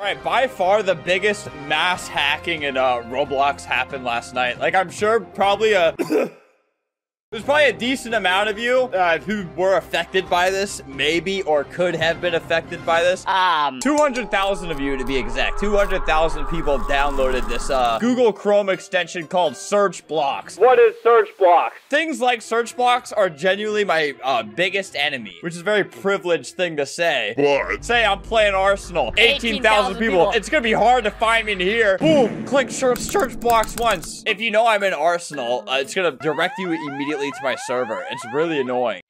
All right, by far the biggest mass hacking in uh, Roblox happened last night. Like, I'm sure probably a. There's probably a decent amount of you uh, who were affected by this, maybe, or could have been affected by this. Um, 200,000 of you to be exact. 200,000 people downloaded this uh, Google Chrome extension called SearchBlox. What is Search Blocks? Things like SearchBlox are genuinely my uh, biggest enemy, which is a very privileged thing to say. What? Say I'm playing Arsenal. 18,000 18,000 people. people. It's gonna be hard to find me in here. Boom. Click search, SearchBlox once. If you know I'm in Arsenal, uh, it's gonna direct you immediately to my server. It's really annoying.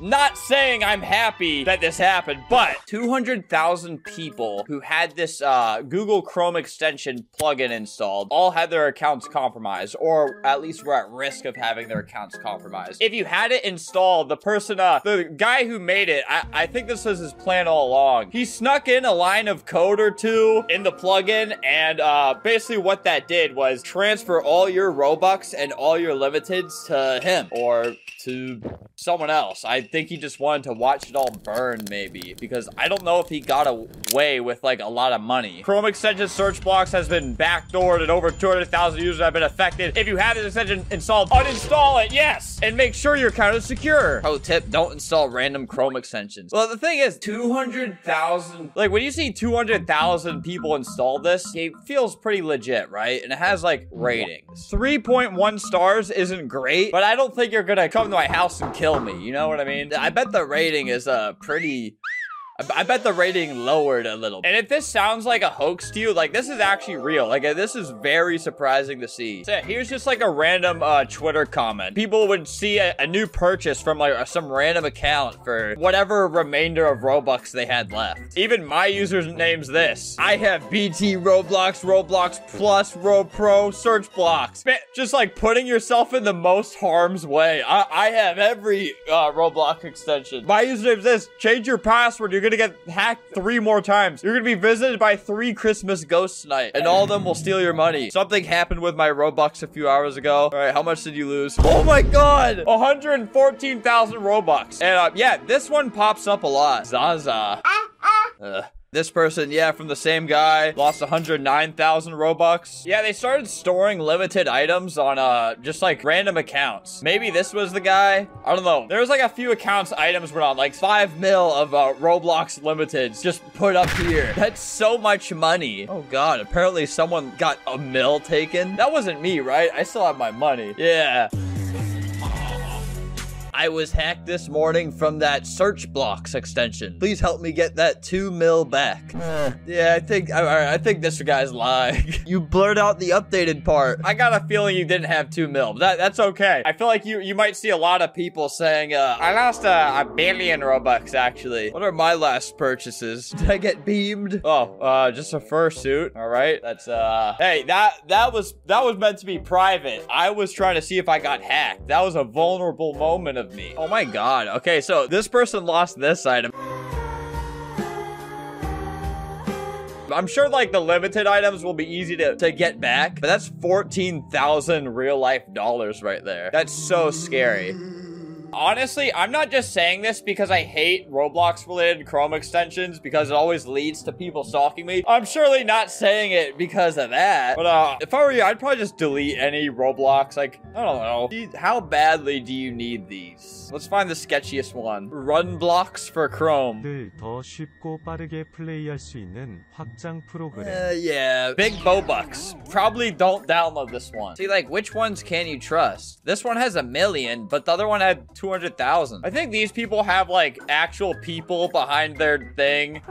Not saying I'm happy that this happened, but 200,000 people who had this uh, Google Chrome extension plugin installed all had their accounts compromised, or at least were at risk of having their accounts compromised. If you had it installed, the person, uh, the guy who made it, I, I think this was his plan all along. He snuck in a line of code or two in the plugin, and uh, basically what that did was transfer all your Robux and all your limiteds to him, or to someone else. I think he just wanted to watch it all burn, maybe, because I don't know if he got away with like a lot of money. Chrome extension SearchBlox has been backdoored and over 200,000 users have been affected. If you have this extension installed, uninstall it, yes, and make sure your account is secure. Pro tip, don't install random Chrome extensions. Well, the thing is, 200,000, like when you see 200,000 people install this, it feels pretty legit, right? And it has like ratings. 3.1 stars isn't great, but I don't think you're gonna come to my house and kill me. You know what I mean? I bet the rating is uh pretty. I- bet the rating lowered a little. And if this sounds like a hoax to you, like this is actually real. Like uh, this is very surprising to see. So here's just like a random uh, Twitter comment. People would see a, a new purchase from like some random account for whatever remainder of Robux they had left. Even my username's this. I have BTRoblox, Roblox Plus, RoPro, SearchBlox. Just like putting yourself in the most harm's way. I, I have every uh, Roblox extension. My username's this. Change your password. You're gonna get hacked three more times. You're gonna be visited by three Christmas ghosts tonight, and all of them will steal your money. Something happened with my Robux a few hours ago. All right, how much did you lose? Oh my god, 114,000 Robux. And uh, yeah, this one pops up a lot. Zaza. Ugh. This person, yeah, from the same guy, lost 109,000 Robux. Yeah, they started storing limited items on, uh, just like random accounts. Maybe this was the guy. I don't know. There was like a few accounts items were on, like 5 mil of, uh, Roblox limiteds just put up here. That's so much money. Oh god, apparently someone got a mil taken. That wasn't me, right? I still have my money. Yeah. I was hacked this morning from that SearchBlox extension. Please help me get that two mil back. Yeah, I think right, I think this guy's lying. you blurred out the updated part. I got a feeling you didn't have two mil. But that that's okay. I feel like you you might see a lot of people saying, uh, I lost a, a billion robux actually. What are my last purchases? Did I get beamed? Oh, uh, just a fursuit. All right, that's uh. Hey, that that was that was meant to be private. I was trying to see if I got hacked. That was a vulnerable moment of me. Oh my god. Okay, so this person lost this item. I'm sure like the limited items will be easy to, to get back, but that's 14,000 real life dollars right there. That's so scary. Honestly, I'm not just saying this because I hate Roblox related Chrome extensions because it always leads to people stalking me. I'm surely not saying it because of that. But uh, if I were you, I'd probably just delete any Roblox. Like, I don't know. Do you- How badly do you need these? Let's find the sketchiest one. Run blocks for Chrome. 를 더 쉽고 빠르게 플레이할 수 있는 확장 프로그램. Uh, yeah, big Bobucks. Probably don't download this one. See, like, which ones can you trust? This one has a million, but the other one had 200,000. I think these people have, like, actual people behind their thing.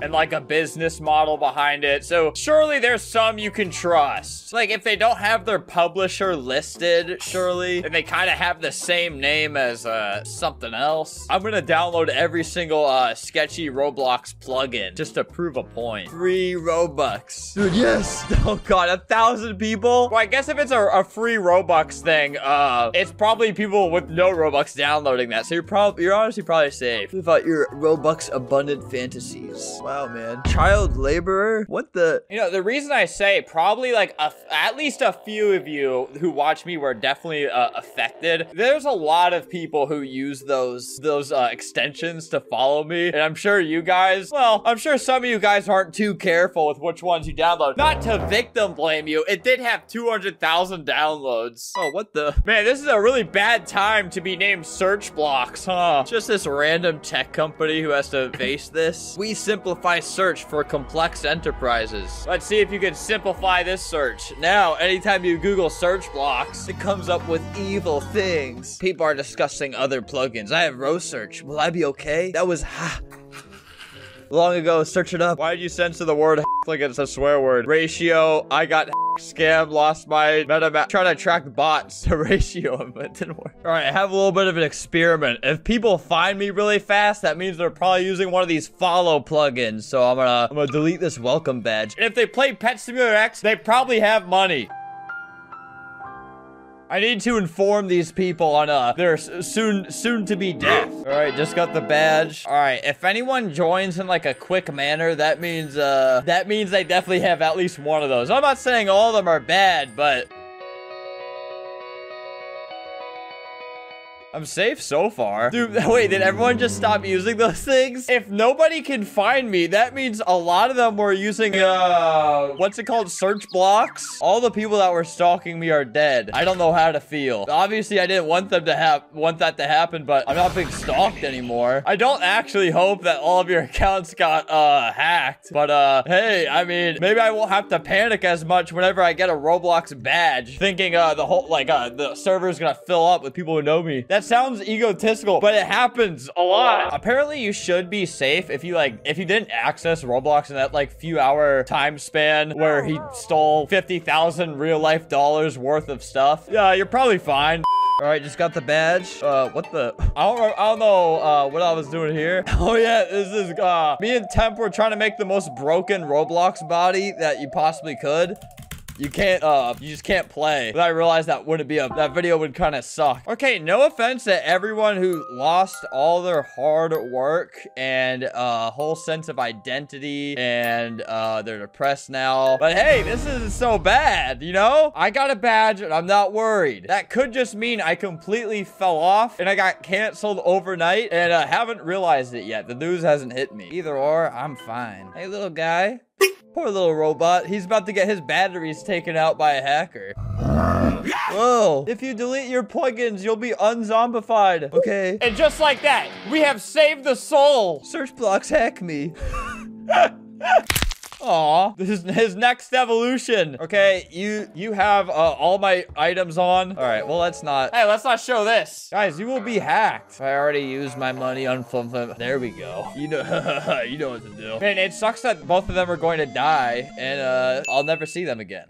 And, like, a business model behind it. So, surely there's some you can trust. Like, if they don't have their publisher listed, surely, and they kind of have the same name as, uh, something else. I'm gonna download every single, uh, sketchy Roblox plugin just to prove a point. Free Robux. Dude, yes. Oh, God, a thousand people? Well, I guess if it's a, a free Robux thing, uh, it's probably people with no Robux downloading that, so you're probably you're honestly probably safe. About your Robux abundant fantasies. Wow, man. Child laborer? What the? You know, the reason I say probably like a, at least a few of you who watch me were definitely uh, affected. There's a lot of people who use those those uh, extensions to follow me, and I'm sure you guys. Well, I'm sure some of you guys aren't too careful with which ones you download. Not to victim blame you, it did have 200,000 downloads. Oh, what the? Man, this is a really bad time to be named SearchBlox, huh? Just this random tech company who has to face this. We simplify search for complex enterprises. Let's see if you can simplify this search. Now, anytime you Google SearchBlox, it comes up with evil things. People are discussing other plugins. I have row search. Will I be okay? That was ha long ago. Search it up. Why did you censor the word like it's a swear word? Ratio. I got scam. Lost my MetaMask. Trying to track bots to ratio, but it didn't work. All right, I have a little bit of an experiment. If people find me really fast, that means they're probably using one of these follow plugins. So I'm gonna I'm gonna delete this welcome badge. And if they play Pet Simulator X, they probably have money. I need to inform these people on uh their soon soon to be death. All right, just got the badge. All right, if anyone joins in like a quick manner, that means uh that means they definitely have at least one of those. I'm not saying all of them are bad, but I'm safe so far. Dude, wait, did everyone just stop using those things? If nobody can find me, that means a lot of them were using, uh, what's it called? SearchBlox? All the people that were stalking me are dead. I don't know how to feel. Obviously, I didn't want them to have, want that to happen, but I'm not being stalked anymore. I don't actually hope that all of your accounts got, uh, hacked, but, uh, hey, I mean, maybe I won't have to panic as much whenever I get a Roblox badge, thinking, uh, the whole, like, uh, the server's gonna fill up with people who know me. That sounds egotistical, but it happens a lot. Apparently, you should be safe if you like if you didn't access Roblox in that like few hour time span where he stole 50,000 real life dollars worth of stuff. Yeah, you're probably fine. All right, just got the badge. Uh, what the? I don't, I don't know uh, what I was doing here. Oh yeah, this is uh, me and Temp were trying to make the most broken Roblox body that you possibly could. You can't, uh, you just can't play. But I realized that wouldn't be a, that video would kind of suck. Okay, no offense to everyone who lost all their hard work and a uh, whole sense of identity and, uh, they're depressed now. But hey, this isn't so bad, you know? I got a badge and I'm not worried. That could just mean I completely fell off and I got canceled overnight and I uh, haven't realized it yet. The news hasn't hit me. Either or, I'm fine. Hey, little guy. Poor little robot. He's about to get his batteries taken out by a hacker. Whoa. If you delete your plugins, you'll be unzombified. Okay. And just like that, we have saved the soul. SearchBlox hack me. Aw, this is his next evolution. Okay, you you have uh, all my items on. All right, well, let's not. Hey, let's not show this. Guys, you will be hacked. I already used my money on Flum Flum. There we go. You know, you know what to do. Man, it sucks that both of them are going to die, and uh, I'll never see them again.